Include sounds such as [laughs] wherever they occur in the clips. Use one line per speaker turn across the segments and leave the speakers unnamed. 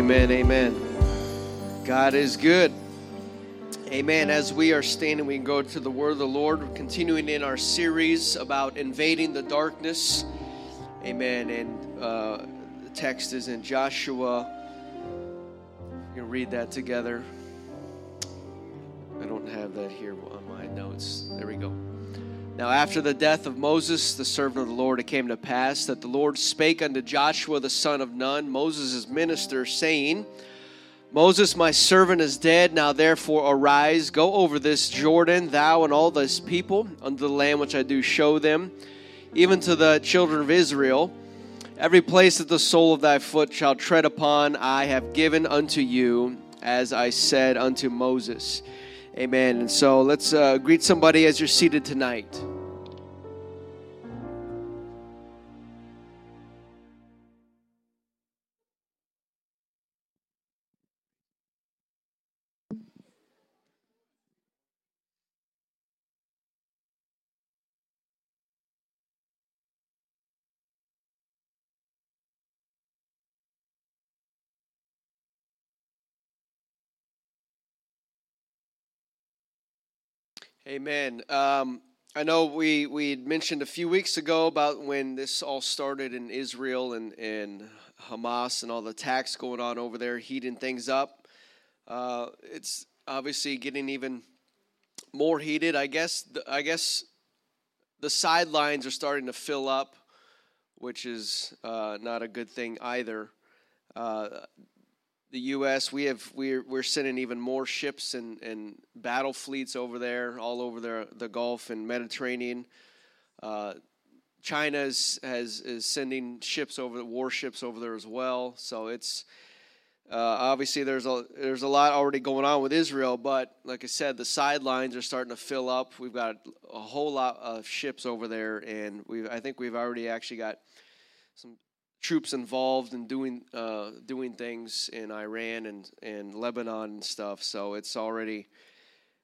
Amen. Amen. God is good. Amen. As we are standing, we can go to the word of the Lord. We're continuing in our series about invading the darkness. Amen. And uh, the text is in Joshua. You can read that together. I don't have that here on my notes. There we go. Now, after the death of Moses, the servant of the Lord, it came to pass that the Lord spake unto Joshua the son of Nun, Moses' minister, saying, Moses, my servant, is dead. Now therefore arise, go over this Jordan, thou and all this people, unto the land which I do show them, even to the children of Israel. Every place that the sole of thy foot shall tread upon, I have given unto you, as I said unto Moses. Amen. And so let's uh, greet somebody as you're seated tonight. Amen. Um, I know we we mentioned a few weeks ago about when this all started in Israel and and Hamas and all the attacks going on over there, heating things up. Uh, it's obviously getting even more heated. I guess the, I guess the sidelines are starting to fill up, which is uh, not a good thing either. Uh, the U.S. We have we're we're sending even more ships and, and battle fleets over there, all over the the Gulf and Mediterranean. Uh, China is, has is sending ships over warships over there as well. So it's uh, obviously there's a there's a lot already going on with Israel, but like I said, the sidelines are starting to fill up. We've got a whole lot of ships over there, and we I think we've already actually got some troops involved in doing uh, doing things in Iran and, and Lebanon and stuff. So it's already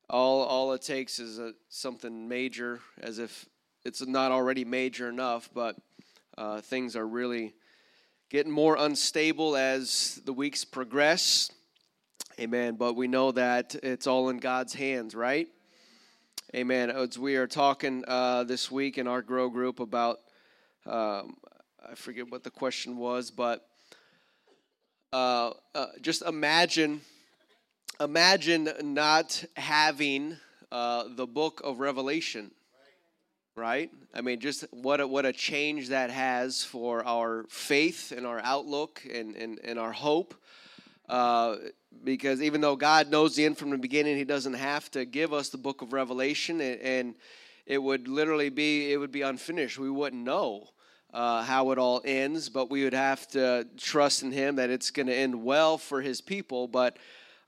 all all it takes is a, something major, as if it's not already major enough. But uh, things are really getting more unstable as the weeks progress. Amen. But we know that it's all in God's hands, right? Amen. As we are talking uh, this week in our grow group about um, I forget what the question was, but uh, uh, just imagine, imagine not having uh, the book of Revelation, right? I mean, just what a, what a change that has for our faith and our outlook and, and, and our hope. Uh, because even though God knows the end from the beginning, He doesn't have to give us the book of Revelation, and, and it would literally be it would be unfinished. We wouldn't know uh, how it all ends, but we would have to trust in Him that it's going to end well for His people. But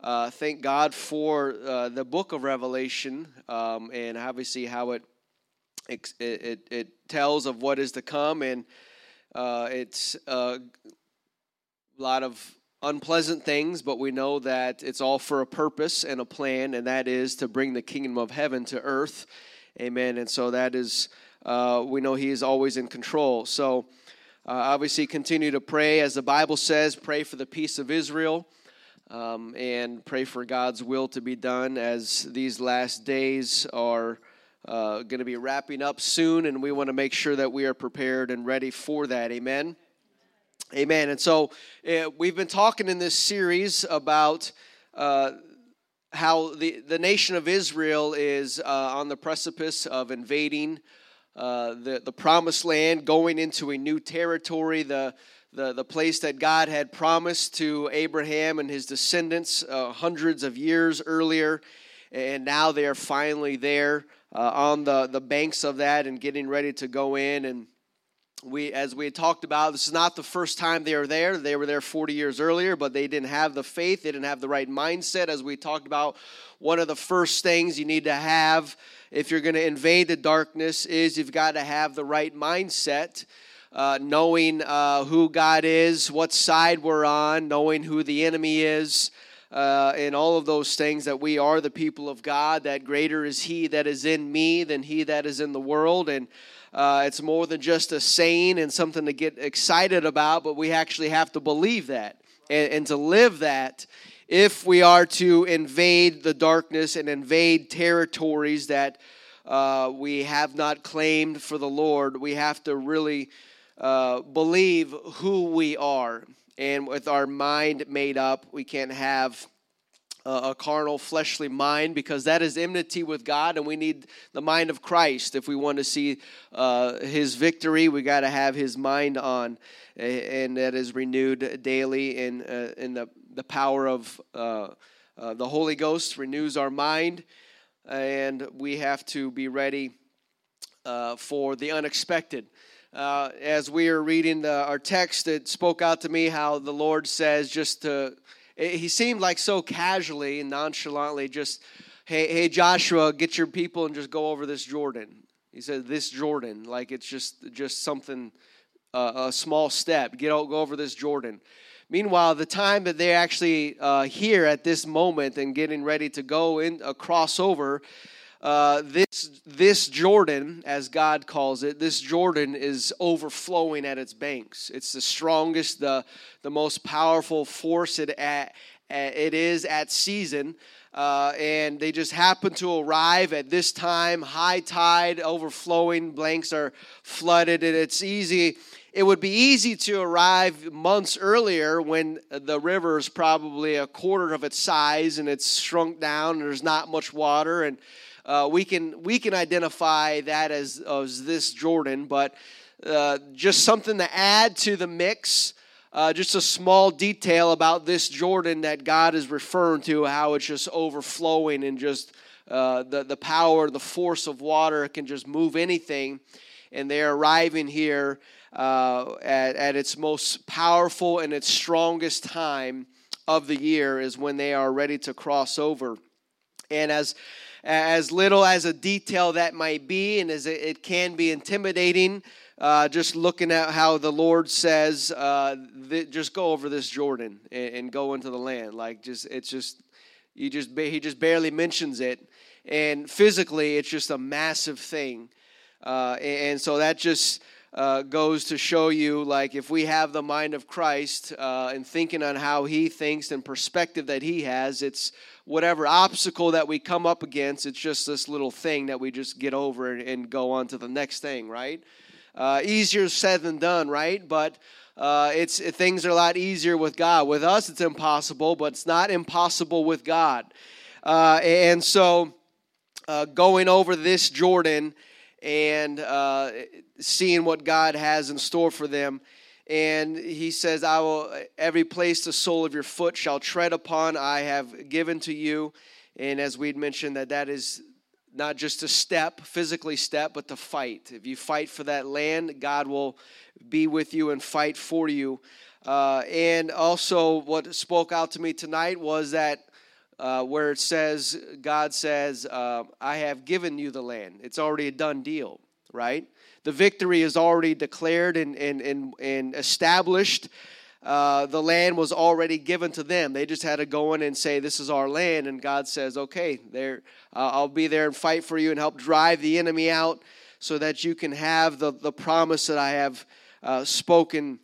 uh, thank God for uh, the book of Revelation um, and obviously how it, it, it, it, tells of what is to come. And uh, it's uh, a lot of unpleasant things, but we know that it's all for a purpose and a plan, and that is to bring the kingdom of heaven to earth. Amen. And so that is uh, we know He is always in control. So, uh, obviously, continue to pray. As the Bible says, pray for the peace of Israel um, and pray for God's will to be done as these last days are. Uh, going to be wrapping up soon, and we want to make sure that we are prepared and ready for that. Amen. Amen. And so uh, we've been talking in this series about uh, how the, the nation of Israel is uh, on the precipice of invading uh, the, the promised land, going into a new territory, the, the, the place that God had promised to Abraham and his descendants uh, hundreds of years earlier. And now they are finally there uh, on the, the banks of that and getting ready to go in. And we, as we had talked about, this is not the first time they are there. They were there 40 years earlier, but they didn't have the faith, they didn't have the right mindset. As we talked about, one of the first things you need to have if you're going to invade the darkness is you've got to have the right mindset. Uh, knowing uh, who God is, what side we're on, knowing who the enemy is, uh, and all of those things that we are the people of God, that greater is He that is in me than He that is in the world. And uh, it's more than just a saying and something to get excited about, but we actually have to believe that. and, and to live that if we are to invade the darkness and invade territories that uh, we have not claimed for the Lord, we have to really uh, believe who we are. And with our mind made up, we can't have a carnal, fleshly mind because that is enmity with God, and we need the mind of Christ. If we want to see uh, His victory, we got to have His mind on, and that is renewed daily in uh, in the the power of uh, uh, the Holy Ghost renews our mind, and we have to be ready uh, for the unexpected. Uh, as we are reading the, our text, it spoke out to me how the Lord says just to, he seemed like so casually and nonchalantly just, hey, hey, Joshua, get your people and just go over this Jordan. He said, this Jordan, like it's just, just something, uh, a small step. Get go over this Jordan. Meanwhile, the time that they're actually uh, here at this moment and getting ready to go in a crossover, uh, this this Jordan, as God calls it, this Jordan is overflowing at its banks. It's the strongest, the the most powerful force it at, it is at season. Uh, and they just happen to arrive at this time, high tide, overflowing, blanks are flooded, and it's easy it would be easy to arrive months earlier when the river is probably a quarter of its size and it's shrunk down and there's not much water. And uh, we can we can identify that as, as this jordan but uh, just something to add to the mix uh, just a small detail about this jordan that god is referring to how it's just overflowing and just uh, the, the power the force of water can just move anything. And they're arriving here uh, at, at its most powerful and its strongest time of the year is when they are ready to cross over. And as as little as a detail that might be, and as it, it can be intimidating, uh, just looking at how the Lord says, uh, th- just go over this Jordan and, and, go into the land. Like, just it's just you just he just barely mentions it, and physically, it's just a massive thing, uh, and, and so that just uh, goes to show you like if we have the mind of Christ uh, and thinking on how he thinks and perspective that he has, it's whatever obstacle that we come up against, it's just this little thing that we just get over and, and go on to the next thing, right? Uh, easier said than done, right? But uh, it's it, things are a lot easier with God. With us, it's impossible, but it's not impossible with God. Uh, and so, uh, going over this Jordan and uh, seeing what God has in store for them. And he says, I will, every place the sole of your foot shall tread upon, I have given to you. And as we'd mentioned, that that is not just a step, physically step, but to fight. If you fight for that land, God will be with you and fight for you. Uh, and also, what spoke out to me tonight was that uh, where it says, God says, uh, I have given you the land. It's already a done deal, right? The victory is already declared and, and, and, and established. Uh, the land was already given to them. They just had to go in and say, This is our land. And God says, Okay, there, uh, I'll be there and fight for you and help drive the enemy out so that you can have the, the promise that I have uh, spoken.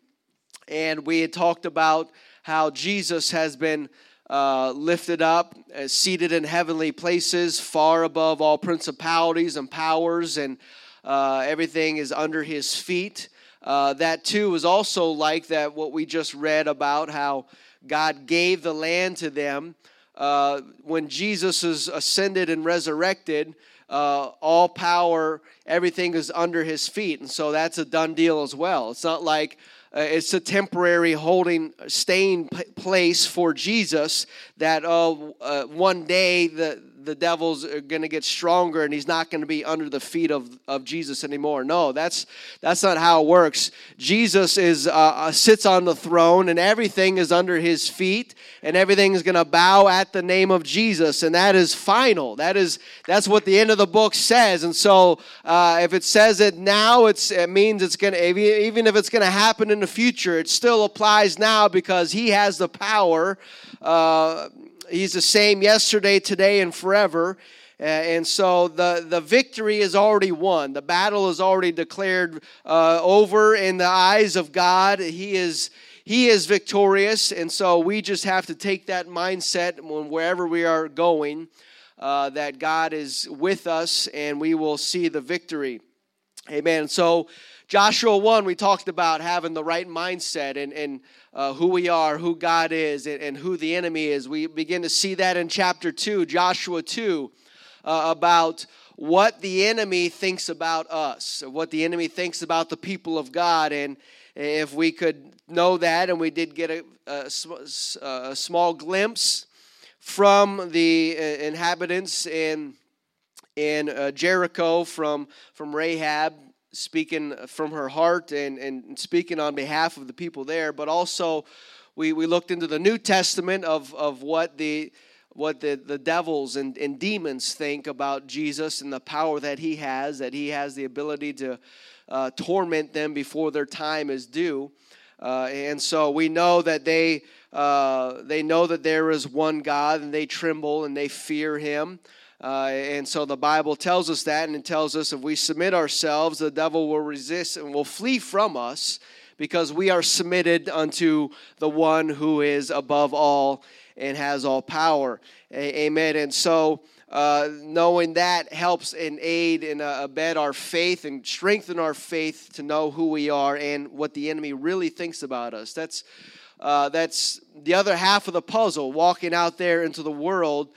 And we had talked about how Jesus has been uh, lifted up, uh, seated in heavenly places, far above all principalities and powers, and uh, everything is under his feet. Uh, that too is also like that, what we just read about how God gave the land to them. Uh, when Jesus is ascended and resurrected, uh, all power, everything is under his feet. And so that's a done deal as well. It's not like uh, it's a temporary holding, staying place for Jesus that uh, uh, one day the, the devil's going to get stronger and he's not going to be under the feet of, of Jesus anymore. No, that's, that's not how it works. Jesus is, uh, uh sits on the throne and everything is under his feet and everything is going to bow at the name of Jesus. And that is final. That is, that's what the end of the book says. And so uh, if it says it now, it's, it means it's going to, even if it's going to happen in the future, it still applies now because he has the power uh, he's the same yesterday, today, and forever. and so the, the victory is already won. The battle is already declared uh, over in the eyes of God. He is He is victorious, and so we just have to take that mindset when wherever we are going, uh, that God is with us, and we will see the victory. Amen. So Joshua 1, we talked about having the right mindset and, and uh, who we are, who God is, and, and, who the enemy is. We begin to see that in chapter 2, Joshua 2, uh, about what the enemy thinks about us, what the enemy thinks about the people of God. And if we could know that, and we did get a, a, a small glimpse from the uh, inhabitants in in uh, Jericho from from Rahab speaking from her heart and, and speaking on behalf of the people there, but also we, we looked into the New Testament of, of what the what the, the devils and, and demons think about Jesus and the power that he has, that he has the ability to uh, torment them before their time is due. Uh, and so we know that they, uh, they know that there is one God and they tremble and they fear him. Uh, and so the Bible tells us that, and it tells us if we submit ourselves, the devil will resist and will flee from us because we are submitted unto the one who is above all and has all power. A- amen. And so, uh, knowing that helps and aid and uh, abet our faith and strengthen our faith to know who we are and what the enemy really thinks about us. That's uh, that's the other half of the puzzle. Walking out there into the world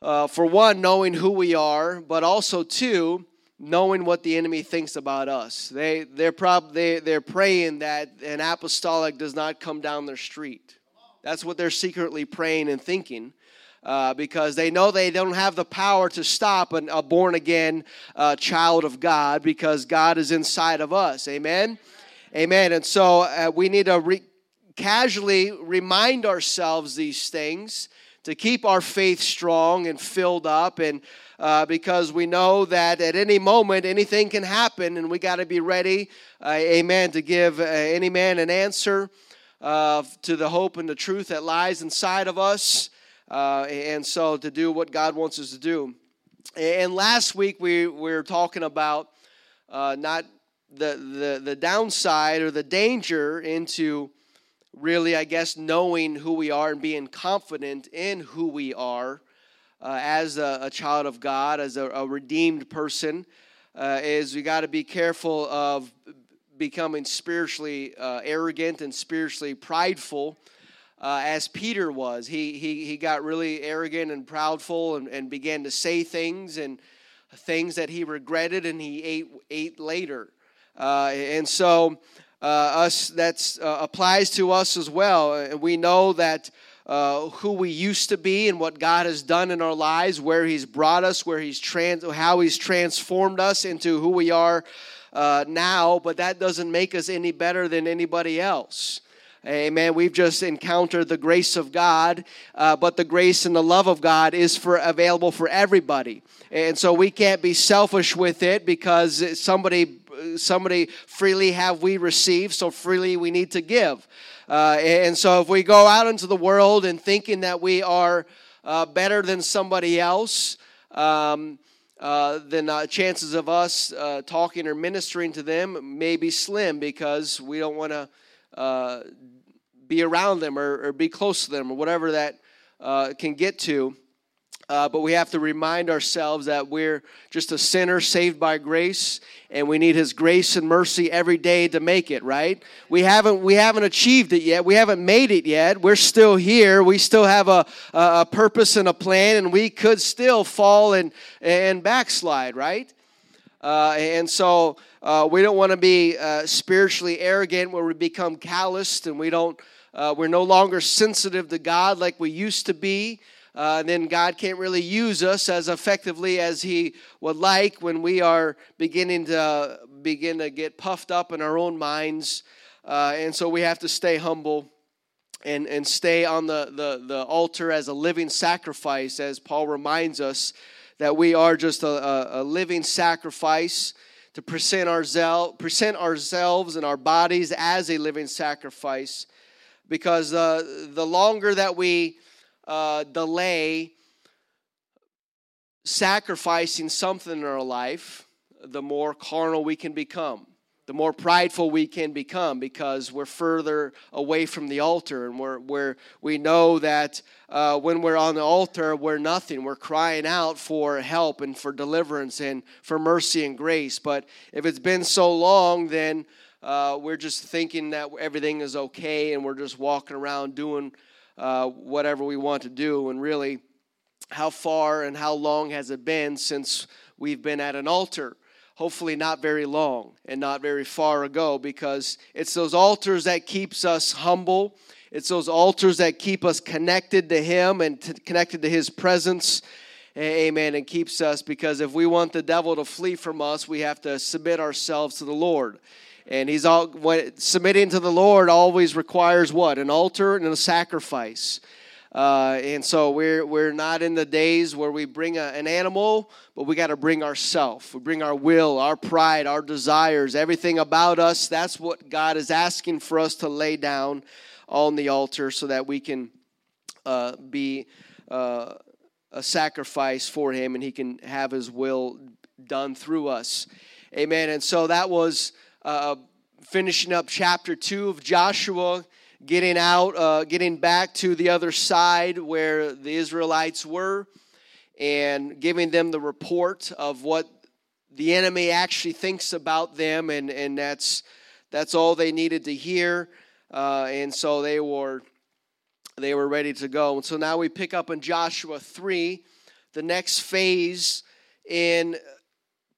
uh, for one, knowing who we are, but also two, knowing what the enemy thinks about us. They they're prob they they're praying that an apostolic does not come down their street. That's what they're secretly praying and thinking. Uh, because they know they don't have the power to stop an, a born again uh, child of God because God is inside of us. Amen? Amen. And so uh, we need to re- casually remind ourselves these things to keep our faith strong and filled up and uh, because we know that at any moment anything can happen and we got to be ready uh, amen to give uh, any man an answer uh, to the hope and the truth that lies inside of us uh, and so to do what god wants us to do. And last week we, we were talking about uh, not the, the, the downside or the danger into really, I guess, knowing who we are and being confident in who we are uh, as a, a, child of God, as a, a redeemed person, uh, is we got to be careful of becoming spiritually uh, arrogant and spiritually prideful. Uh, as Peter was, he, he, he got really arrogant and proudful and, and began to say things and things that he regretted and he ate, ate later. Uh, and so us that uh, applies to us as well. We know that uh, who we used to be and what God has done in our lives, where He's brought us, where He's trans, how He's transformed us into who we are uh, now. But that doesn't make us any better than anybody else. Amen. We've just encountered the grace of God, uh, but the grace and the love of God is for available for everybody, and so we can't be selfish with it because somebody somebody freely have we received, so freely we need to give. Uh, and so if we go out into the world and thinking that we are uh, better than somebody else, um, uh, then uh, chances of us uh, talking or ministering to them may be slim because we don't want to uh, be around them or, or, be close to them or whatever that can get to. Uh, but we have to remind ourselves that we're just a sinner saved by grace and we need his grace and mercy every day to make it right? We haven't we haven't achieved it yet. We haven't made it yet. We're still here. We still have a, a purpose and a plan and we could still fall and and backslide right? Uh, and so uh, we don't want to be uh, spiritually arrogant where we become calloused and we don't uh, we're no longer sensitive to god like we used to be uh, then God can't really use us as effectively as He would like when we are beginning to begin to get puffed up in our own minds. Uh, and so we have to stay humble and, and stay on the, the, the altar as a living sacrifice, as Paul reminds us that we are just a, a, living sacrifice to present, ourselves, present ourselves and our bodies as a living sacrifice. Because uh, the longer that we uh, delay sacrificing something in our life, the more carnal we can become. the more prideful we can become because we're further away from the altar and we're, we're, we know that uh, when we're on the altar, we're nothing. We're crying out for help and for deliverance and for mercy and grace. But if it's been so long, then uh, we're just thinking that everything is okay and we're just walking around doing uh, whatever we want to do. And really, how far and how long has it been since we've been at an altar? hopefully not very long and not very far ago because it's those altars that keeps us humble it's those altars that keep us connected to him and connected to his presence amen and keeps us because if we want the devil to flee from us we have to submit ourselves to the lord and he's all what submitting to the lord always requires what an altar and a sacrifice uh, and so we're, we're not in the days where we bring a, an animal, but we got to bring ourself. We bring our will, our pride, our desires, everything about us. That's what God is asking for us to lay down on the altar so that we can uh, be uh, a sacrifice for Him and He can have His will done through us. Amen. And so that was uh, finishing up chapter 2 of Joshua getting out, uh, getting back to the other side where the Israelites were, and giving them the report of what the enemy actually thinks about them, and, and that's that's all they needed to hear. Uh, and so they were they were ready to go. And so now we pick up in Joshua three, the next phase in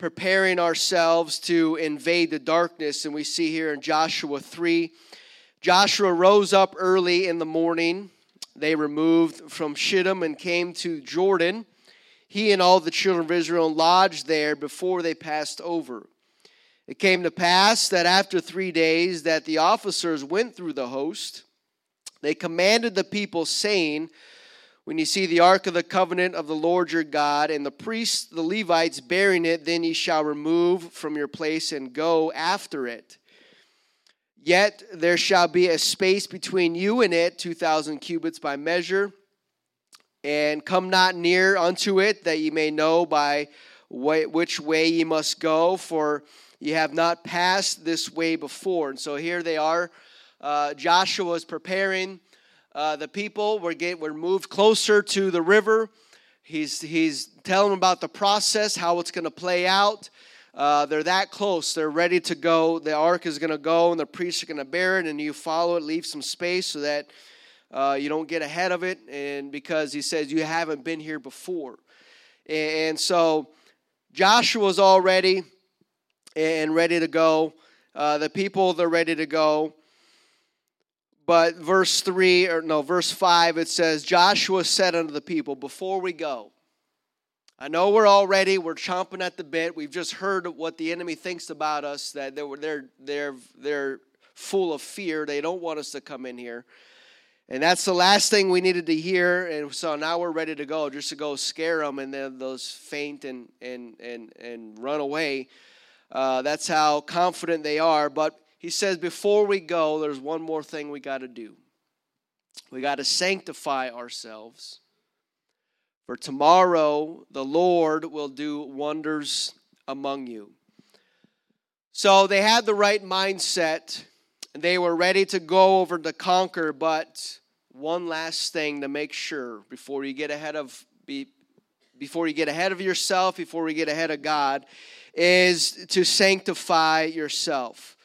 preparing ourselves to invade the darkness, and we see here in Joshua three Joshua rose up early in the morning. They removed from Shittim and came to Jordan. He and all the children of Israel lodged there before they passed over. It came to pass that after three days that the officers went through the host. They commanded the people, saying, When you see the ark of the covenant of the Lord your God, and the priests, the Levites, bearing it, then ye shall remove from your place and go after it. Yet there shall be a space between you and it, 2,000 cubits by measure. And come not near unto it, that ye may know by which way ye must go, for ye have not passed this way before. And so here they are. Uh, Joshua is preparing uh, the people. We're, get, we're moved closer to the river. He's, he's telling them about the process, how it's going to play out. Uh, they're that close. They're ready to go. The ark is going to go, and the priests are going to bear it, and you follow it, leave some space so that uh, you don't get ahead of it. And because he says you haven't been here before, and so Joshua's all ready and ready to go. Uh, the people they're ready to go. But verse 3, or no, verse 5, it says, Joshua said unto the people, Before we go, I know we're all ready. We're chomping at the bit. We've just heard what the enemy thinks about us, that they're, they're, they're, they're full of fear. They don't want us to come in here. And that's the last thing we needed to hear. And so now we're ready to go, just to go scare them and then those faint and, and, and, and run away. Uh, that's how confident they are. But he says, before we go, there's one more thing we got to do. We got to sanctify ourselves for tomorrow the Lord will do wonders among you. So they had the right mindset. They were ready to go over to conquer, but one last thing to make sure before you get ahead of be, before you get ahead of yourself, before we get ahead of God, is to sanctify yourself.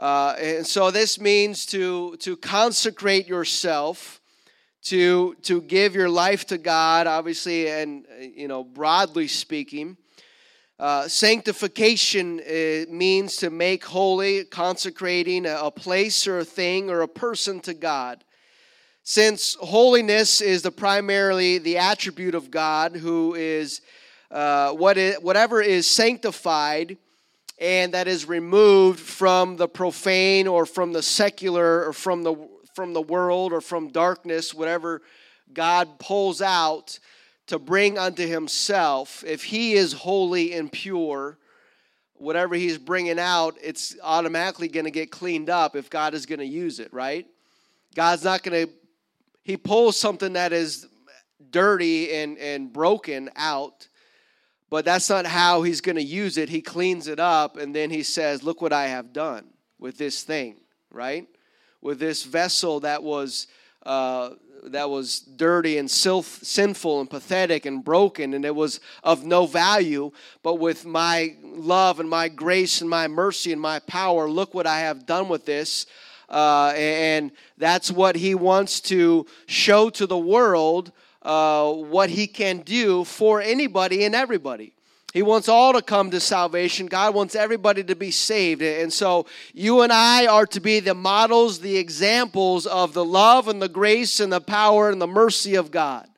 Uh, and so this means to, to consecrate yourself to to give your life to God, obviously, and you know broadly speaking. Uh, sanctification uh, means to make holy, consecrating a, a place or a thing or a person to God. Since holiness is the primarily the attribute of God, who is uh, what is, whatever is sanctified and that is removed from the profane or from the secular or from the from the world or from darkness, whatever God pulls out to bring unto himself, if he is holy and pure, whatever he's bringing out, it's automatically going to get cleaned up if God is going to use it, right? God's not going to, he pulls something that is dirty and, and broken out, But that's not how he's going to use it. He cleans it up and then he says, Look what I have done with this thing, right? With this vessel that was. Uh, that was dirty and sinful and pathetic and broken and it was of no value but with my love and my grace and my mercy and my power look what i have done with this uh, and that's what he wants to show to the world uh, what he can do for anybody and everybody he wants all to come to salvation. God wants everybody to be saved. And so you and I are to be the models, the examples of the love and the grace and the power and the mercy of God.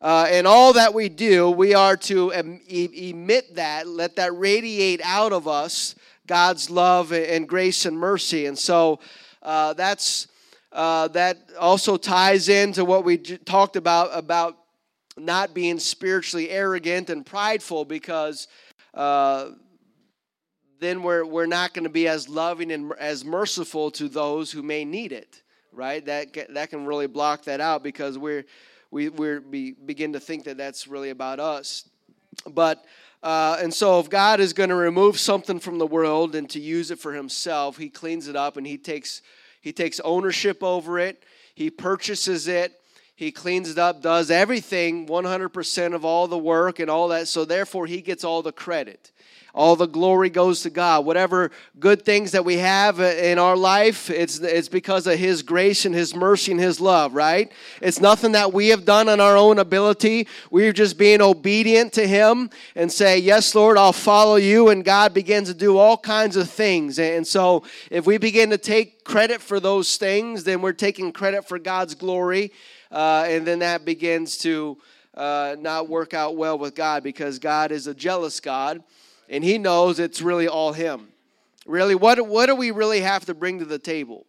Uh, and all that we do, we are to em- emit that, let that radiate out of us God's love and grace and mercy. And so uh, that's uh, that also ties into what we j- talked about about not being spiritually arrogant and prideful because uh, then we're, we're not going to be as loving and as merciful to those who may need it right? That that can really block that out because we're we we be, begin to think that that's really about us. But uh, and so if god is going to remove something from the world and to use it for himself he cleans it up and he takes he takes ownership over it he purchases it he cleans it up, does everything, 100% of all the work and all that. So therefore, he gets all the credit. All the glory goes to God. Whatever good things that we have in our life, it's, it's because of His grace and His mercy and His love, right? It's nothing that we have done on our own ability. We're just being obedient to Him and say, Yes, Lord, I'll follow you. And God begins to do all kinds of things. And so if we begin to take credit for those things, then we're taking credit for God's glory uh, and then that begins to uh, not work out well with God because God is a jealous God, and He knows it's really all Him. Really, what, what do we really have to bring to the table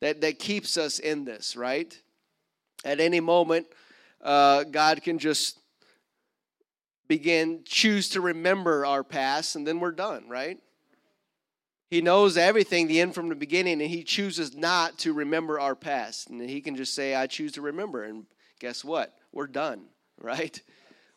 that, that keeps us in this, right? At any moment, uh, God can just begin, choose to remember our past, and then we're done, right? He knows everything, the end from the beginning, and he chooses not to remember our past. And he can just say, I choose to remember. And guess what? We're done, [laughs] right?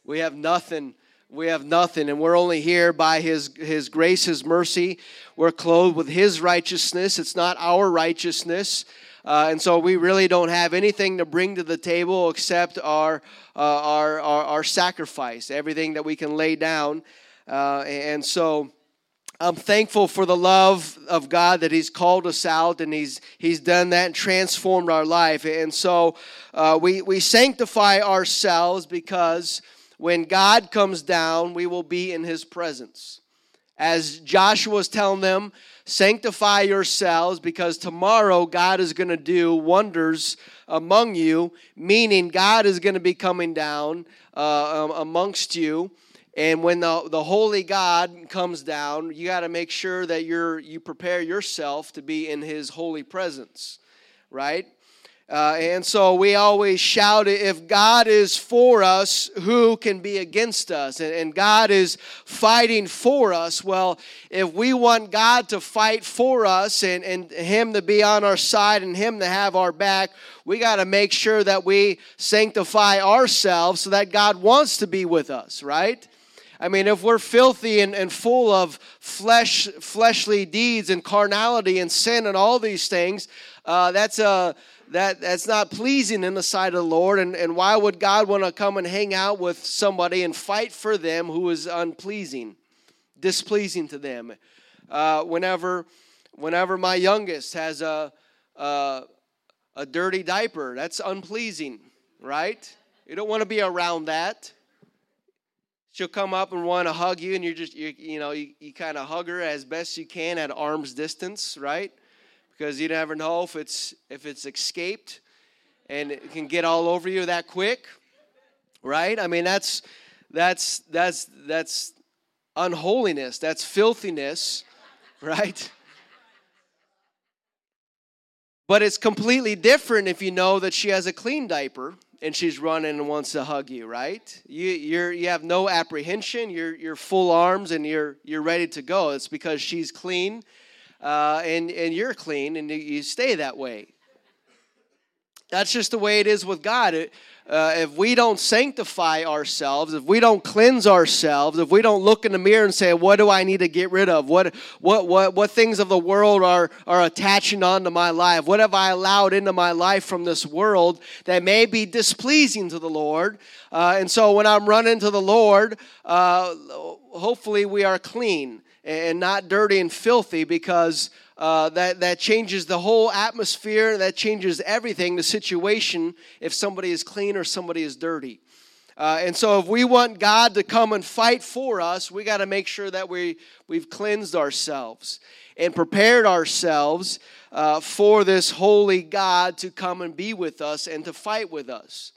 We have nothing. We have nothing, and we're only here by his, his grace, his mercy. We're clothed with his righteousness. It's not our righteousness. Uh, and so we really don't have anything to bring to the table except our, uh, our, our, our, sacrifice, everything that we can lay down. Uh, and so I'm thankful for the love of God that He's called us out and He's He's done that and transformed our life. And so uh, we we sanctify ourselves because when God comes down, we will be in His presence. As Joshua was telling them, sanctify yourselves because tomorrow God is going to do wonders among you, meaning God is going to be coming down uh, um, amongst you and when the, the holy God comes down, you got to make sure that you're you prepare yourself to be in his holy presence, right? Uh, and so we always shout, if God is for us, who can be against us? And, and, God is fighting for us. Well, if we want God to fight for us and, and Him to be on our side and Him to have our back, we got to make sure that we sanctify ourselves so that God wants to be with us, right? I mean, if we're filthy and, and full of flesh, fleshly deeds and carnality and sin and all these things, uh, that's a that that's not pleasing in the sight of the Lord. And, and why would God want to come and hang out with somebody and fight for them who is unpleasing, displeasing to them? Uh, whenever whenever my youngest has a, a a dirty diaper, that's unpleasing, right? You don't want to be around that she'll come up and want to hug you and you're just you, you know you, you kind of hug her as best you can at arm's distance right because you never know if it's if it's escaped and it can get all over you that quick right i mean that's that's that's that's unholiness that's filthiness [laughs] right but it's completely different if you know that she has a clean diaper and she's running and wants to hug you, right? You you're you have no apprehension. You're you're full arms and you're you're ready to go. It's because she's clean, uh, and and you're clean, and you stay that way. That's just the way it is with God. It, uh, if we don't sanctify ourselves, if we don't cleanse ourselves, if we don't look in the mirror and say, "What do I need to get rid of? What what what what things of the world are are attaching onto my life? What have I allowed into my life from this world that may be displeasing to the Lord?" Uh, and so, when I'm running to the Lord, uh, hopefully we are clean and not dirty and filthy because uh, that, that changes the whole atmosphere, that changes everything, the situation, if somebody is clean or somebody is dirty. Uh, and so, if we want God to come and fight for us, we got to make sure that we, we've cleansed ourselves and prepared ourselves uh, for this holy God to come and be with us and to fight with us.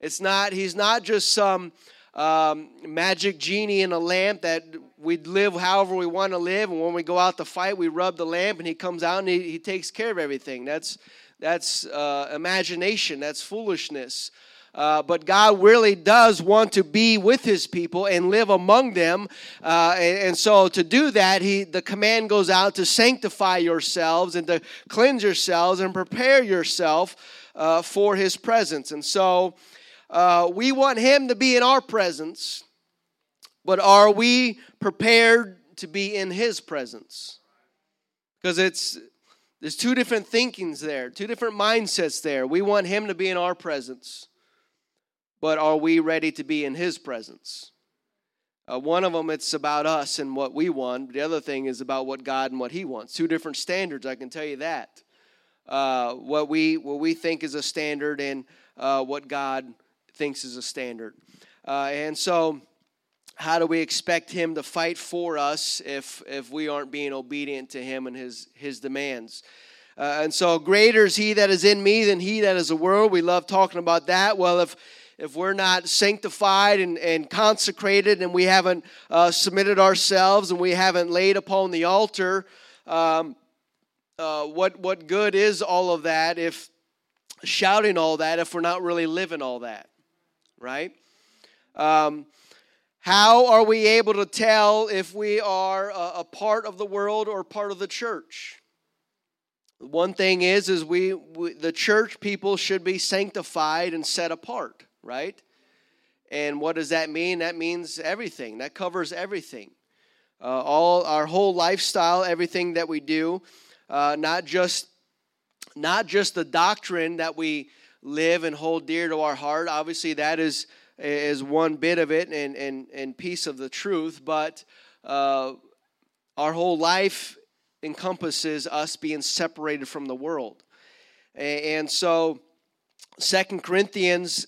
It's not, He's not just some um, magic genie in a lamp that we'd live however we want to live, and when we go out to fight, we rub the lamp, and he comes out and he, he takes care of everything. That's that's uh, imagination. That's foolishness. Uh, but God really does want to be with His people and live among them, uh, and, and, so to do that, He the command goes out to sanctify yourselves and to cleanse yourselves and prepare yourself uh, for His presence. And so uh, we want Him to be in our presence, but are we prepared to be in His presence? Because it's there's two different thinkings there, two different mindsets there. We want Him to be in our presence, but are we ready to be in His presence? Uh, one of them, it's about us and what we want. The other thing is about what God and what He wants. Two different standards, I can tell you that. Uh, what we what we think is a standard and uh, what God thinks is a standard. Uh, and so, how do we expect him to fight for us if if we aren't being obedient to him and his his demands? Uh, and so, greater is he that is in me than he that is the world. We love talking about that. Well, if if we're not sanctified and, and consecrated and we haven't uh, submitted ourselves and we haven't laid upon the altar, um, uh, what what good is all of that if shouting all that if we're not really living all that? Right? Um, how are we able to tell if we are a, a, part of the world or part of the church? One thing is, is we, we the church people should be sanctified and set apart, right? And what does that mean? That means everything. That covers everything. Uh, all our whole lifestyle, everything that we do, uh, not just not just the doctrine that we live and hold dear to our heart. Obviously, that is is one bit of it and and and piece of the truth, but uh, our whole life encompasses us being separated from the world, and so Second Corinthians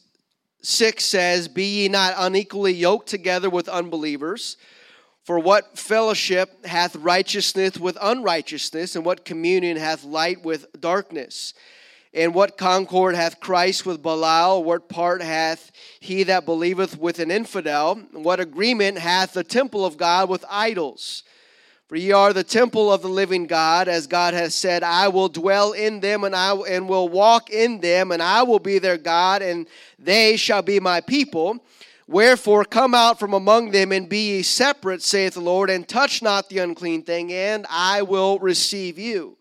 six says, "Be ye not unequally yoked together with unbelievers." For what fellowship hath righteousness with unrighteousness, and what communion hath light with darkness? And what concord hath Christ with Belial? What part hath he that believeth with an infidel? What agreement hath the temple of God with idols? For ye are the temple of the living God, as God has said, I will dwell in them and I and will walk in them, and I will be their God, and they shall be my people. Wherefore come out from among them and be ye separate, saith the Lord, and touch not the unclean thing, and I will receive you.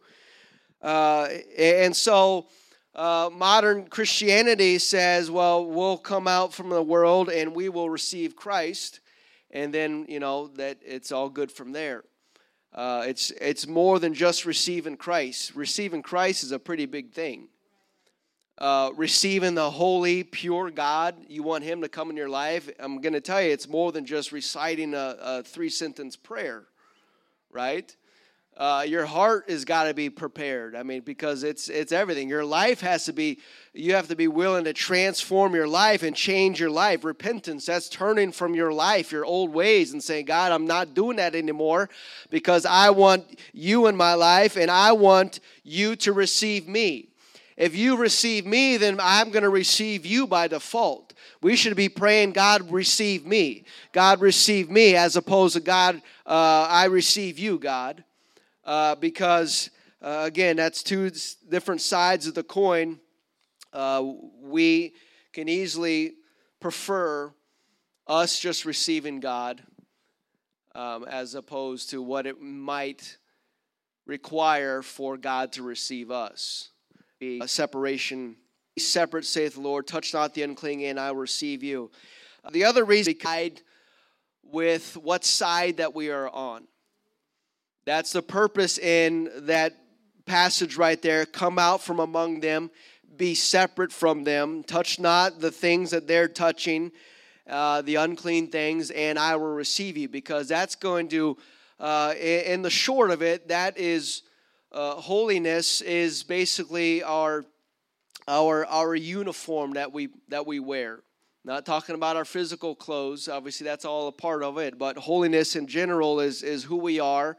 Uh, and so uh, modern Christianity says, well, we'll come out from the world and we will receive Christ, and then, you know, that it's all good from there. Uh, it's, it's more than just receiving Christ. Receiving Christ is a pretty big thing. Uh, receiving the holy, pure God, you want Him to come in your life. I'm going to tell you, it's more than just reciting a, a three sentence prayer, right? Uh, your heart has got to be prepared. I mean, because it's it's everything. Your life has to be. You have to be willing to transform your life and change your life. Repentance. That's turning from your life, your old ways, and saying, God, I'm not doing that anymore, because I want you in my life, and I want you to receive me. If you receive me, then I'm going to receive you by default. We should be praying, God, receive me. God, receive me, as opposed to God, uh, I receive you, God uh, because, uh, again, that's two different sides of the coin. Uh, we can easily prefer us just receiving God um, as opposed to what it might require for God to receive us. A separation separate, saith the Lord. Touch not the unclean, and I will receive you. The other reason, we with what side that we are on. That's the purpose in that passage right there. Come out from among them, be separate from them, touch not the things that they're touching, uh, the unclean things, and I will receive you. Because that's going to, uh, in the short of it, that is uh, holiness is basically our our our uniform that we that we wear. Not talking about our physical clothes, obviously that's all a part of it, but holiness in general is is who we are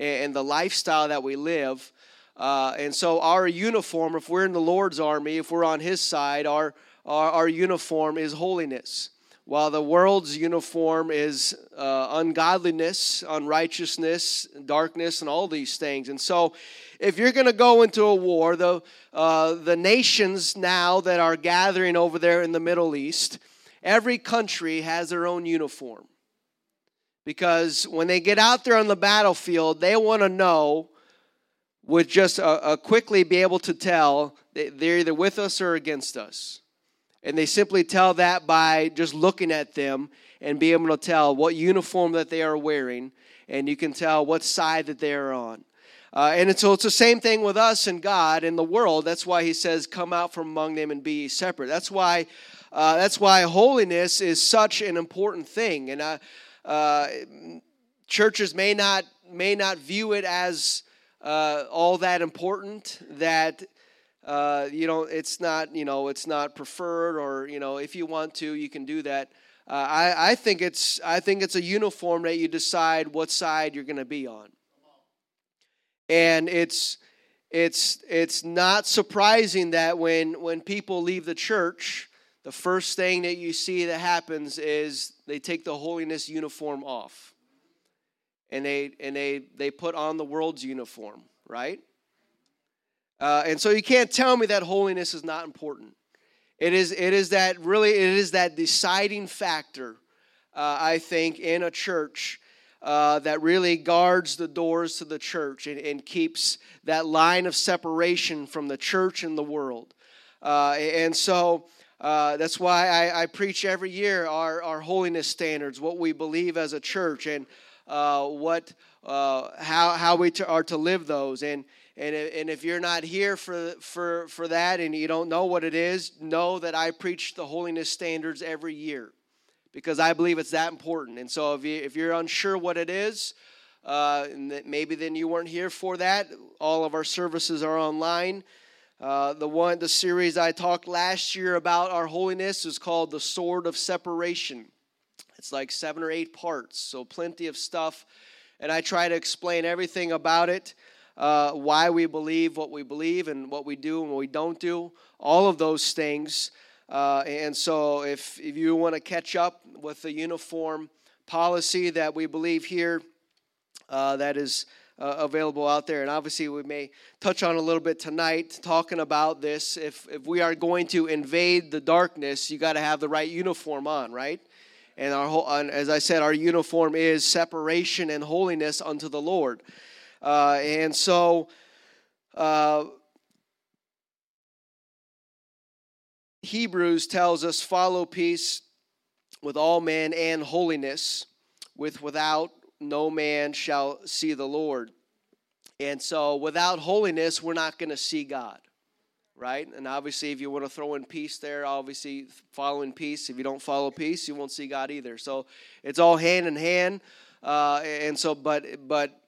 and the lifestyle that we live. Uh, and so our uniform, if we're in the Lord's army, if we're on His side, our our, our uniform is holiness while the world's uniform is uh, ungodliness, unrighteousness, darkness, and all these things. And so, if you're going to go into a war, the, uh, the nations now that are gathering over there in the Middle East, every country has their own uniform. Because when they get out there on the battlefield, they want to know, would just uh, quickly be able to tell they're either with us or against us. And they simply tell that by just looking at them and be able to tell what uniform that they are wearing, and you can tell what side that they are on. Uh, and so it's the same thing with us and God and the world. That's why he says, "Come out from among them and be separate." That's why. Uh, that's why holiness is such an important thing, and uh, uh churches may not may not view it as uh, all that important. That uh, you know, it's not, you know, it's not preferred, or you know, if you want to, you can do that. Uh, I, I think it's, I think it's a uniform that you decide what side you're going to be on, and it's, it's, it's not surprising that when when people leave the church, the first thing that you see that happens is they take the holiness uniform off, and they and they they put on the world's uniform, right? Uh, and so you can't tell me that holiness is not important. It is, it is that really, it is that deciding factor, uh, I think, in a church uh, that really guards the doors to the church and, and, keeps that line of separation from the church and the world. Uh, and so uh, that's why I, I, preach every year our, our holiness standards, what we believe as a church, and uh, what, how, how we to, are to live those. And, and, and if you're not here for, for, for that and you don't know what it is, know that I preach the holiness standards every year because I believe it's that important. And so if, you, if you're unsure what it is, uh, maybe then you weren't here for that. All of our services are online. Uh, the one, the series I talked last year about our holiness is called the Sword of Separation. It's like seven or eight parts, so plenty of stuff, and I try to explain everything about it uh, why we believe what we believe and what we do and what we don't do, all of those things. Uh, and so, if, if you want to catch up with the uniform policy that we believe here, uh, that is uh, available out there. And obviously, we may touch on a little bit tonight talking about this. If, if we are going to invade the darkness, you got to have the right uniform on, right? And our whole, as I said, our uniform is separation and holiness unto the Lord. Uh, and so, uh, Hebrews tells us, follow peace with all men and holiness, with without no man shall see the Lord. And so, without holiness, we're not going to see God, right? And obviously, if you want to throw in peace there, obviously, following peace. If you don't follow peace, you won't see God either. So, it's all hand in hand. Uh, and so, but but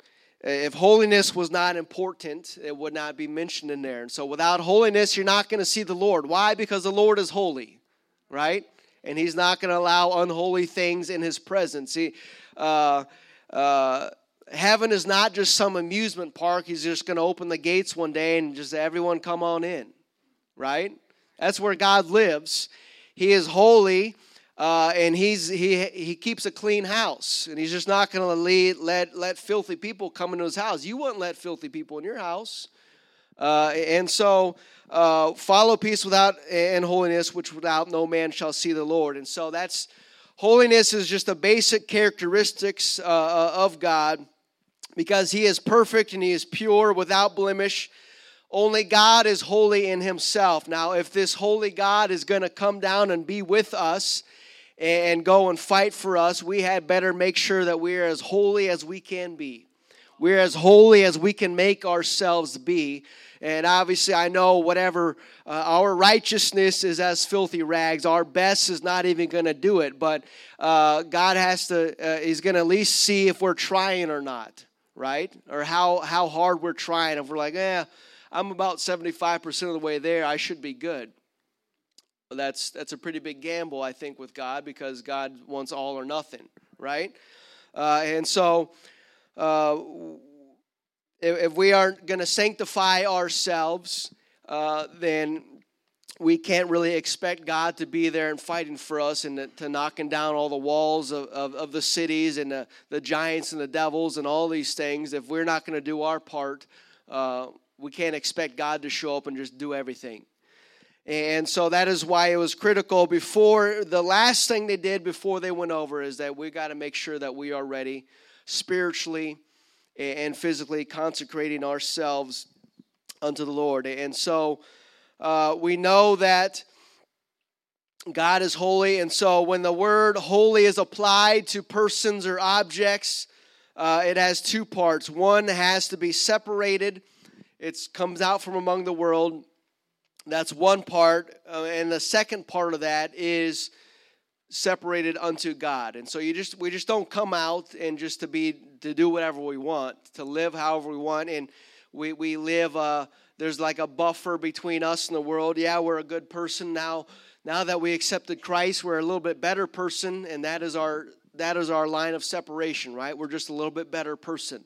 if holiness was not important, it would not be mentioned in there. And so without holiness, you're not going to see the Lord. Why? Because the Lord is holy, right? And He's not going to allow unholy things in His presence. See, uh, uh, heaven is not just some amusement park. He's just going to open the gates one day and just everyone come on in, right? That's where God lives. He is holy uh, and he's he he keeps a clean house, and he's just not going to let let filthy people come into his house. You wouldn't let filthy people in your house, uh, and so uh, follow peace without and holiness, which without no man shall see the Lord. And so that's holiness is just a basic characteristics uh, uh, of God, because He is perfect and He is pure, without blemish Only God is holy in himself. Now, if this holy God is going to come down and be with us and go and fight for us, we had better make sure that we're as holy as we can be. We're as holy as we can make ourselves be. And obviously, I know whatever uh, our righteousness is as filthy rags. Our best is not even going to do it. But uh, God has to, uh, He's going to at least see if we're trying or not, right? Or how, how hard we're trying. If we're like, eh, I'm about 75% of the way there, I should be good. That's, that's a pretty big gamble, I think, with God because God wants all or nothing, right? Uh, and so, uh, if we aren't going to sanctify ourselves, uh, then we can't really expect God to be there and fighting for us and to, to knocking down all the walls of, of, of the cities and the, the, giants and the devils and all these things. If we're not going to do our part, uh, we can't expect God to show up and just do everything. And so that is why it was critical before the last thing they did before they went over is that we got to make sure that we are ready spiritually and physically consecrating ourselves unto the Lord. And so uh, we know that God is holy. And so when the word holy is applied to persons or objects, uh, it has two parts. One has to be separated, it comes out from among the world. That's one part. Uh, and the second part of that is separated unto God. And so you just we just don't come out and just to be to do whatever we want, to live however we want and we we live uh there's like a buffer between us and the world. Yeah, we're a good person now. Now that we accepted Christ, we're a little bit better person and that is our that is our line of separation, right? We're just a little bit better person.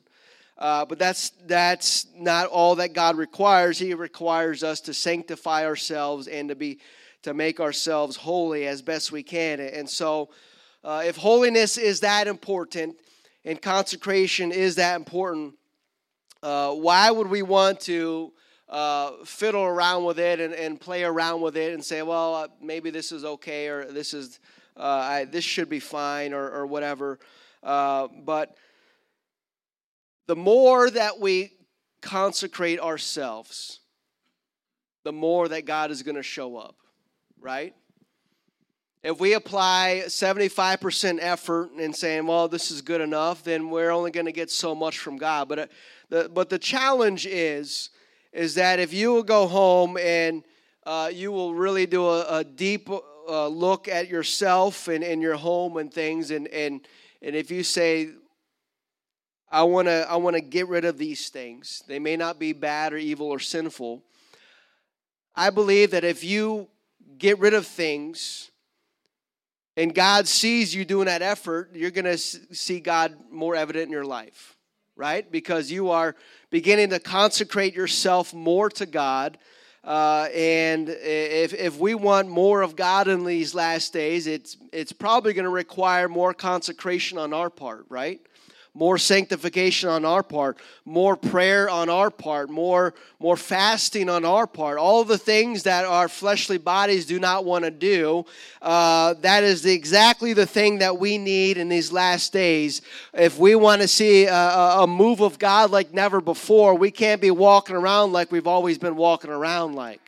Uh, but that's that's not all that God requires. He requires us to sanctify ourselves and to be to make ourselves holy as best we can. And so, uh, if holiness is that important and consecration is that important, uh, why would we want to uh, fiddle around with it and, and, play around with it and say, well, uh, maybe this is okay or this is uh, I, this should be fine or, or whatever? Uh, but the more that we consecrate ourselves, the more that God is going to show up right? If we apply 75% effort and saying, well, this is good enough, then we're only going to get so much from God. But, uh, the, but the challenge is, is that if you will go home and uh, you will really do a, a deep uh, look at yourself and, and your home and things, and, and, and if you say, I want to I want to get rid of these things. They may not be bad or evil or sinful. I believe that if you get rid of things and God sees you doing that effort, you're going to see God more evident in your life, right? Because you are beginning to consecrate yourself more to God. Uh, and if, if we want more of God in these last days, it's, it's probably going to require more consecration on our part, right? More sanctification on our part, more prayer on our part, more, more fasting on our part, all the things that our fleshly bodies do not want to do. Uh, that is exactly the thing that we need in these last days. If we want to see a, a move of God like never before, we can't be walking around like we've always been walking around like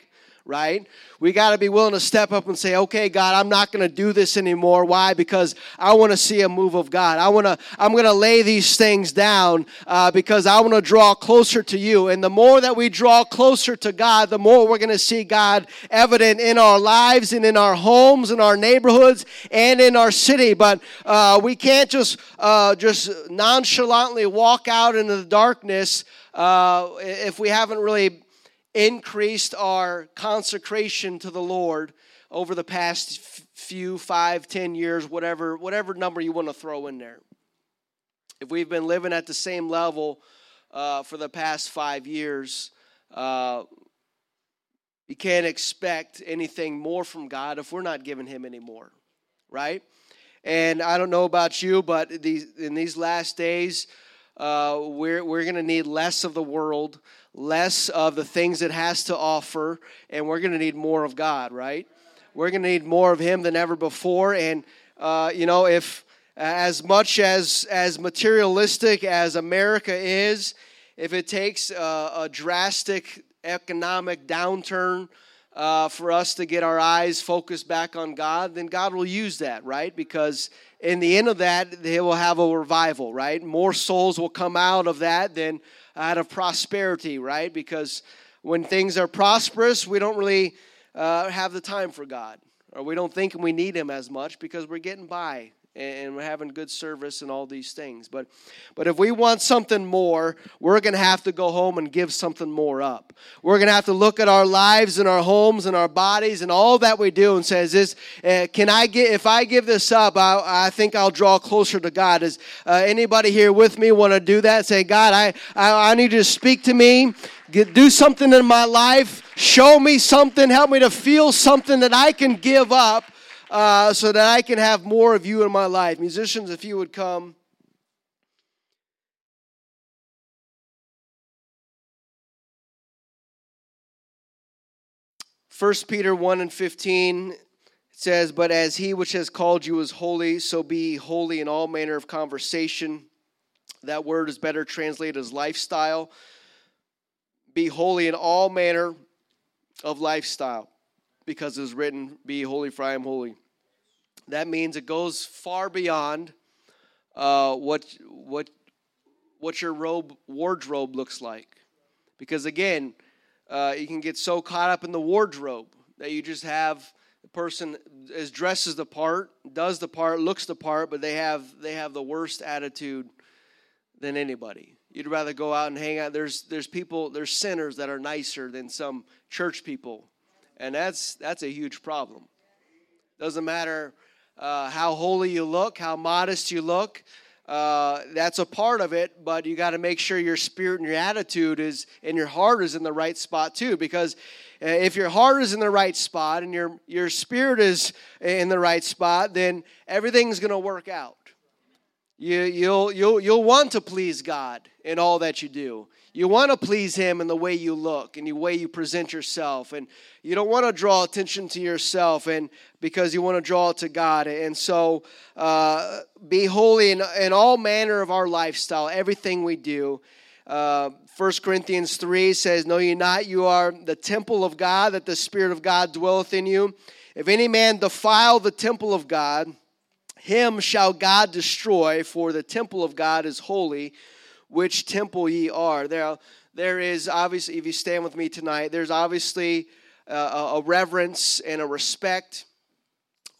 right? We got to be willing to step up and say, "Okay, God, I'm not going to do this anymore." Why? Because I want to see a move of God. I want to. I'm going to lay these things down uh, because I want to draw closer to you. And the more that we draw closer to God, the more we're going to see God evident in our lives and in our homes, in our neighborhoods, and in our city. But uh, we can't just uh, just nonchalantly walk out into the darkness uh, if we haven't really increased our consecration to the Lord over the past few five, ten years, whatever, whatever number you want to throw in there. If we've been living at the same level uh, for the past five years, uh, you can't expect anything more from God if we're not giving Him any more, right? And I don't know about you, but these, in these last days, uh, we're, we're going to need less of the world less of the things it has to offer, and we're going to need more of God, right? We're going to need more of Him than ever before. And, uh, you know, if as much as, as materialistic as America is, if it takes a, a drastic economic downturn uh, for us to get our eyes focused back on God, then God will use that, right? Because in the end of that, they will have a revival, right? More souls will come out of that than out of prosperity, right? Because when things are prosperous, we don't really uh, have the time for God, or we don't think we need Him as much because we're getting by and we're having good service and all these things. But but if we want something more, we're going to have to go home and give something more up. We're going to have to look at our lives and our homes and our bodies and all that we do and says this uh, can I get if I give this up, I, I think I'll draw closer to God. Is uh, anybody here with me want to do that? Say, God, I, I I need you to speak to me. Get, do something in my life. Show me something. Help me to feel something that I can give up uh, so that I can have more of you in my life. Musicians, if you would come. First Peter 1 and 15 says, But as he which has called you is holy, so be holy in all manner of conversation. That word is better translated as lifestyle. Be holy in all manner of lifestyle because it is written, Be holy, for I am holy. That means it goes far beyond uh, what, what, what your robe, wardrobe looks like. Because again, uh, you can get so caught up in the wardrobe that you just have the person is dresses the part, does the part, looks the part, but they have they have the worst attitude than anybody. You'd rather go out and hang out. There's there's people, there's sinners that are nicer than some church people and that's that's a huge problem. Doesn't matter uh, how holy you look, how modest you look. Uh, that's a part of it, but you got to make sure your spirit and your attitude is and your heart is in the right spot too. Because uh, if your heart is in the right spot and your your spirit is in the right spot, then everything's going to work out. You, you'll, you'll, you'll want to please God in all that you do. You want to please Him in the way you look and the way you present yourself. And you don't want to draw attention to yourself and because you want to draw to God. And so uh, be holy in, in all manner of our lifestyle, everything we do. Uh, 1 Corinthians 3 says, Know ye not, you are the temple of God, that the Spirit of God dwelleth in you. If any man defile the temple of God, him shall God destroy, for the temple of God is holy which temple ye are. There, there is obviously, if you stand with me tonight, there's obviously uh, a reverence and a respect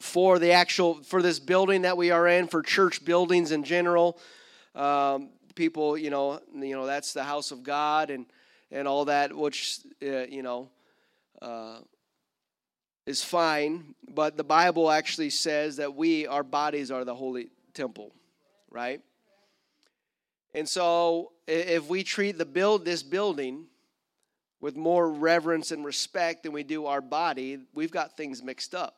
for the actual for this building that we are in, for church buildings in general. Um, people, you know, you know that's the house of God and and all that, which uh, you know. Uh, is fine, but the Bible actually says that we, our bodies, are the holy temple, right? And so if we treat the build this building with more reverence and respect than we do our body, we've got things mixed up.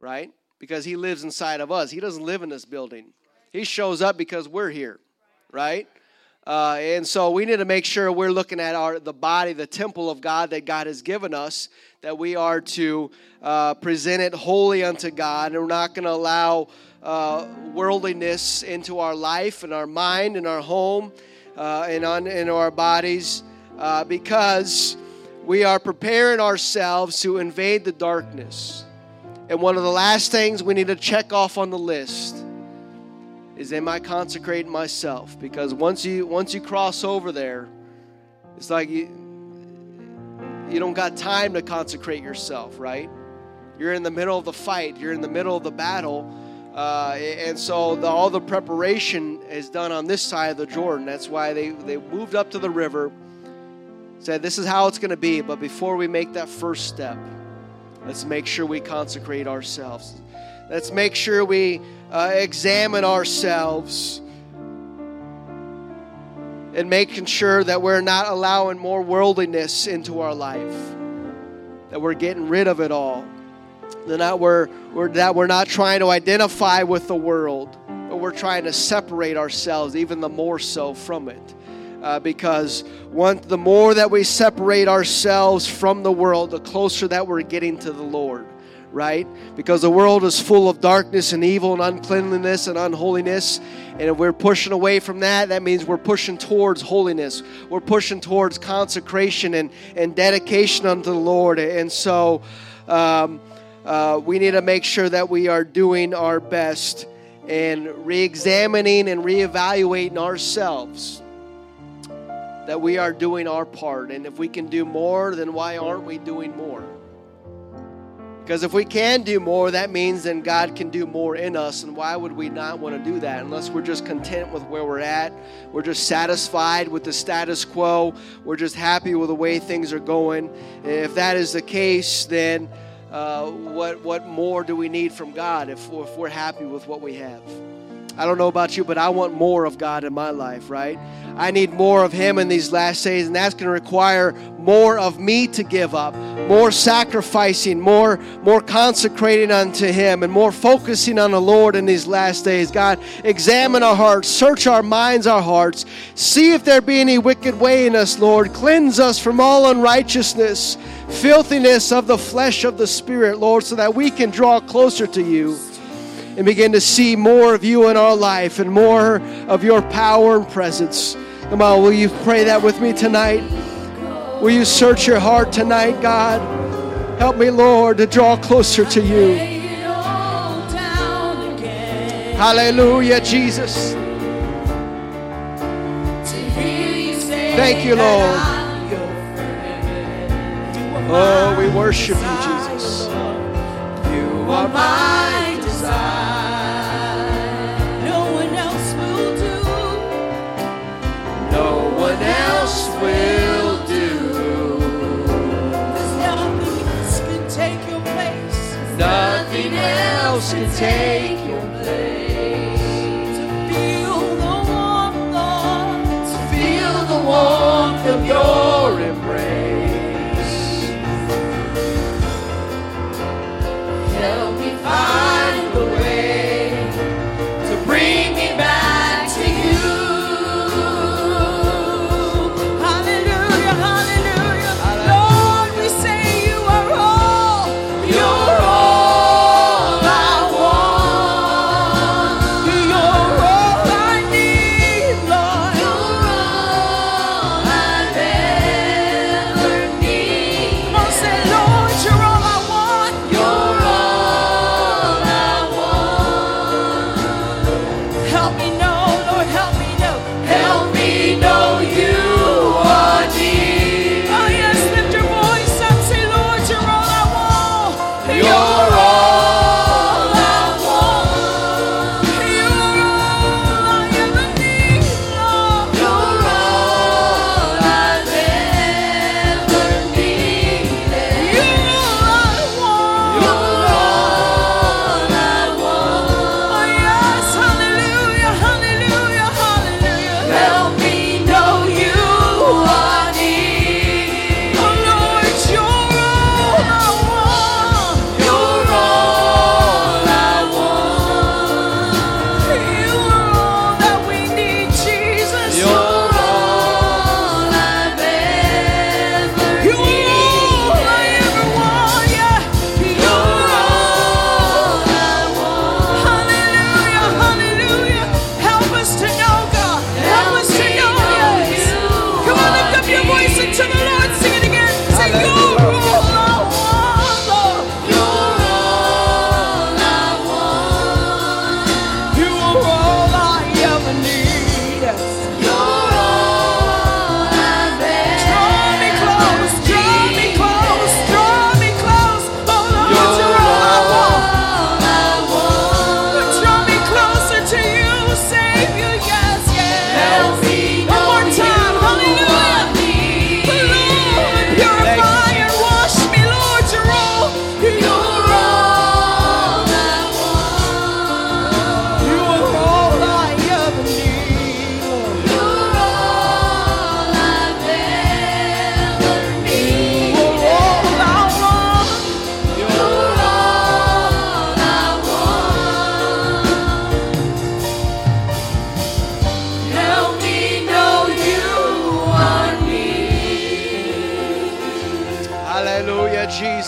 Right? Because he lives inside of us. He doesn't live in this building. He shows up because we're here. Right? Uh, and so we need to make sure we're looking at our the body, the temple of God that God has given us, that we are to uh, present it wholly unto God, and we're not going to allow uh, worldliness into our life and our mind and our home uh, and on in our bodies uh, because we are preparing ourselves to invade the darkness. And one of the last things we need to check off on the list is am I consecrating myself? Because once you once you cross over there, it's like you you don't got time to consecrate yourself, right? You're in the middle of the fight, you're in the middle of the battle, uh, and so the, all the preparation is done on this side of the Jordan. That's why they, they moved up to the river, said, This is how it's going to be. But before we make that first step, let's make sure we consecrate ourselves. Let's make sure we uh, examine ourselves and making sure that we're not allowing more worldliness into our life, that we're getting rid of it all that we're, we're, that we're not trying to identify with the world, but we're trying to separate ourselves even the more so from it. Uh, because one, the more that we separate ourselves from the world, the closer that we're getting to the Lord, right? Because the world is full of darkness and evil and uncleanliness and unholiness. And if we're pushing away from that, that means we're pushing towards holiness. We're pushing towards consecration and, and dedication unto the Lord. And so um, uh, we need to make sure that we are doing our best and re examining and re-evaluating ourselves that we are doing our part. And if we can do more, then why aren't we doing more? Because if we can do more, that means then God can do more in us. And why would we not want to do that unless we're just content with where we're at? We're just satisfied with the status quo. We're just happy with the way things are going. If that is the case, then uh, what, what more do we need from God if, if we're happy with what we have? I don't know about you, but I want more of God in my life, right? I need more of Him in these last days, and that's going to require more of me to give up, more sacrificing, more, more consecrating unto Him, and more focusing on the Lord in these last days. God, examine our hearts, search our minds, our hearts, see if there be any wicked way in us, Lord. Cleanse us from all unrighteousness, filthiness of the flesh of the Spirit, Lord, so that we can draw closer to you and begin to see more of you in our life and more of your power and presence. Come on, will you pray that with me tonight? Will you search your heart tonight, God? Help me, Lord, to draw closer to you. Hallelujah, Jesus. Thank you, Lord. Oh, we worship you, Jesus. You are my
your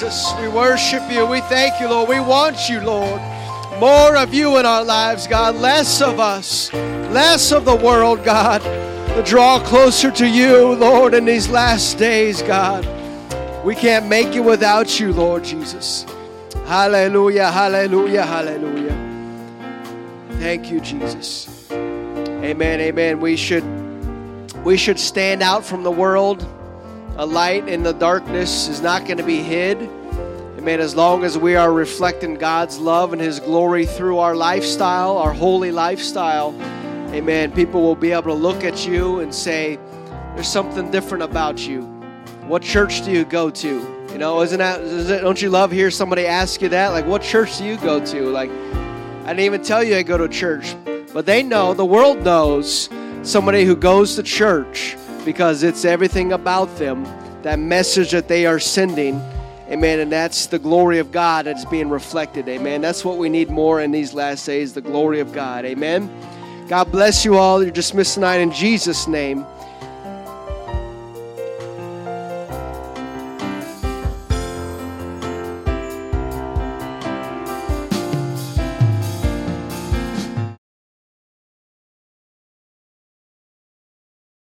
Jesus. We worship you. We thank you, Lord. We want you, Lord. More of you in our lives, God. Less of us. Less of the world, God. To draw closer to you, Lord, in these last days, God. We can't make it without you, Lord Jesus. Hallelujah, hallelujah, hallelujah. Thank you, Jesus. Amen, amen. We should we should stand out from the world. A light in the darkness is not going to be hid. Amen. As long as we are reflecting God's love and His glory through our lifestyle, our holy lifestyle, amen, people will be able to look at you and say, There's something different about you. What church do you go to? You know, isn't that, is it, don't you love hear somebody ask you that? Like, what church do you go to? Like, I didn't even tell you I go to church, but they know, the world knows somebody who goes to church because it's everything about them, that message that they are sending. Amen. And that's the glory of God that's being reflected. Amen. That's what we need more in these last days the glory of God. Amen. God bless you all. You're dismissed tonight in Jesus' name.